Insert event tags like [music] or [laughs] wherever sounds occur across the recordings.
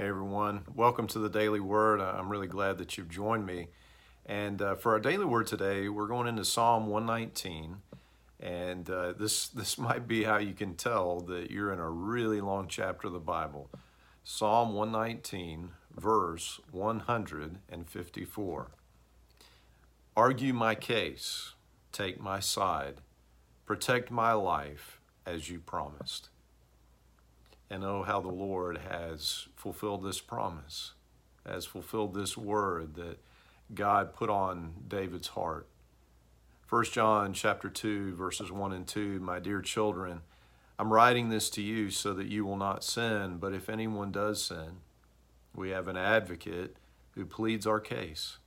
Hey everyone, welcome to the Daily Word. I'm really glad that you've joined me. And uh, for our Daily Word today, we're going into Psalm 119. And uh, this, this [laughs] might be how you can tell that you're in a really long chapter of the Bible. Psalm 119, verse 154. Argue my case, take my side, protect my life as you promised and oh, how the Lord has fulfilled this promise, has fulfilled this word that God put on David's heart. 1 John chapter 2 verses 1 and 2 My dear children I'm writing this to you so that you will not sin but if anyone does sin we have an advocate who pleads our case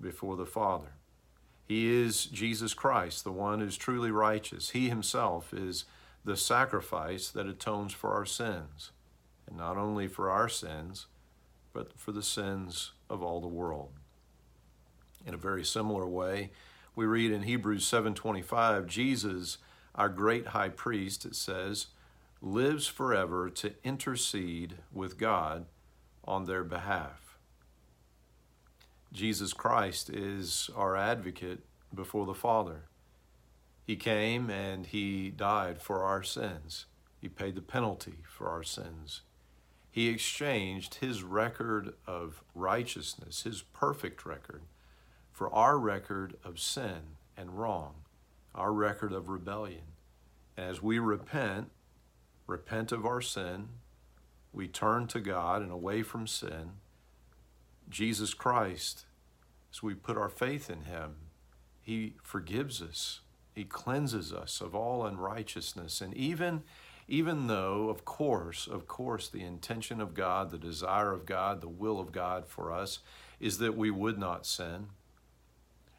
before the Father He is Jesus Christ the one who's truly righteous he himself is the sacrifice that atones for our sins, and not only for our sins, but for the sins of all the world. In a very similar way, we read in Hebrews 7:25, Jesus, our great high priest, it says, lives forever to intercede with God on their behalf. Jesus Christ is our advocate before the Father. He came and he died for our sins. He paid the penalty for our sins. He exchanged his record of righteousness, his perfect record, for our record of sin and wrong, our record of rebellion. As we repent, repent of our sin, we turn to God and away from sin. Jesus Christ, as we put our faith in him, he forgives us he cleanses us of all unrighteousness. And even, even though, of course, of course, the intention of God, the desire of God, the will of God for us is that we would not sin.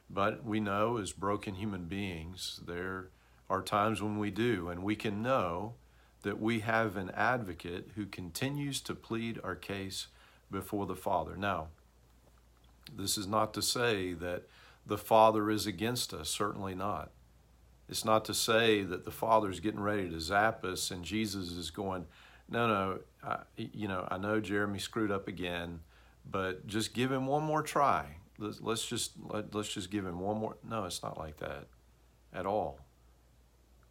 But we know as broken human beings, there are times when we do, and we can know that we have an advocate who continues to plead our case before the Father. Now, this is not to say that the Father is against us, certainly not. It's not to say that the Father's getting ready to zap us and Jesus is going, no, no, I, you know, I know Jeremy screwed up again, but just give him one more try. Let's, let's just let, let's just give him one more. No, it's not like that at all.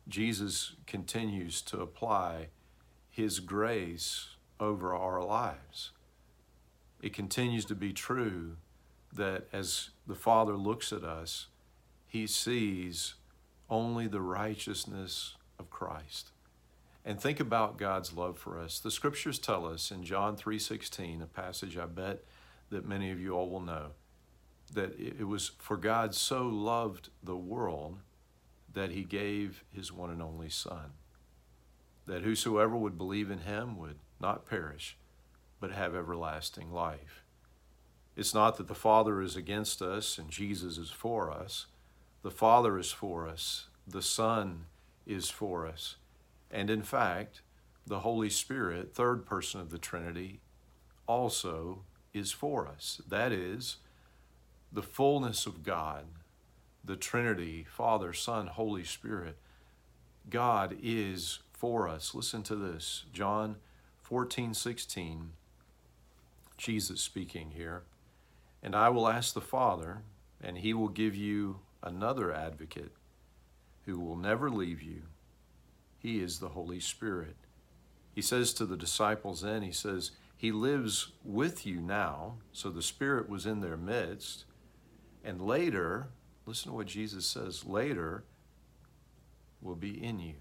Jesus continues to apply his grace over our lives. It continues to be true that as the Father looks at us, he sees only the righteousness of Christ. And think about God's love for us. The scriptures tell us in John 3:16, a passage I bet that many of you all will know, that it was for God so loved the world that he gave his one and only son, that whosoever would believe in him would not perish, but have everlasting life. It's not that the Father is against us and Jesus is for us the Father is for us, the Son is for us. And in fact, the Holy Spirit, third person of the Trinity, also is for us. That is, the fullness of God, the Trinity, Father, Son, Holy Spirit. God is for us. Listen to this John 14, 16, Jesus speaking here. And I will ask the Father, and he will give you another advocate who will never leave you. He is the Holy Spirit. He says to the disciples then, He says, He lives with you now. So the Spirit was in their midst. And later, listen to what Jesus says later, will be in you.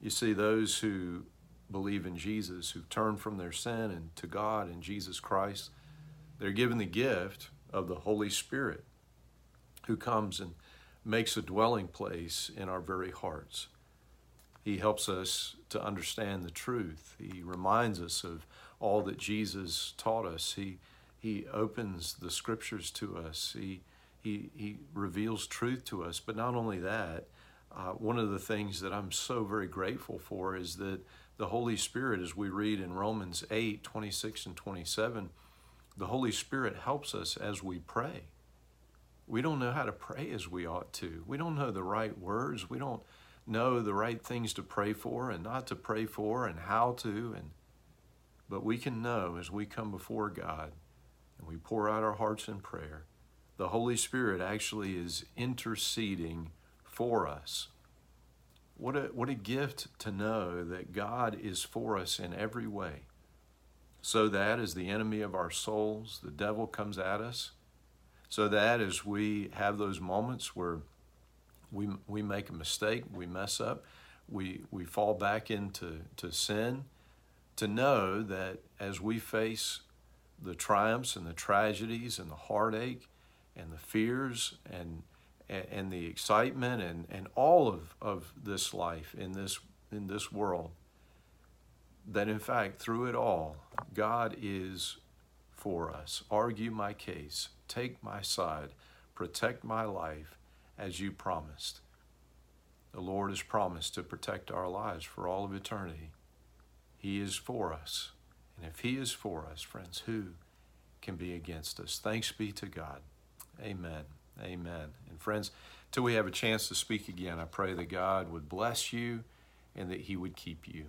You see, those who believe in Jesus, who turn from their sin and to God and Jesus Christ, they're given the gift of the Holy Spirit who comes and makes a dwelling place in our very hearts. He helps us to understand the truth. He reminds us of all that Jesus taught us. He, he opens the scriptures to us. He, he, he reveals truth to us. But not only that, uh, one of the things that I'm so very grateful for is that the Holy Spirit, as we read in Romans 8 26 and 27, the Holy Spirit helps us as we pray we don't know how to pray as we ought to. We don't know the right words. We don't know the right things to pray for and not to pray for and how to. And But we can know as we come before God and we pour out our hearts in prayer, the Holy Spirit actually is interceding for us. What a, what a gift to know that God is for us in every way. So that as the enemy of our souls, the devil comes at us, so that as we have those moments where we, we make a mistake, we mess up, we, we fall back into to sin, to know that as we face the triumphs and the tragedies and the heartache and the fears and and, the excitement and, and all of, of this life in this in this world that in fact through it all God is for us. Argue my case, take my side, protect my life as you promised. The Lord has promised to protect our lives for all of eternity. He is for us. And if He is for us, friends, who can be against us? Thanks be to God. Amen. Amen. And friends, till we have a chance to speak again, I pray that God would bless you and that He would keep you.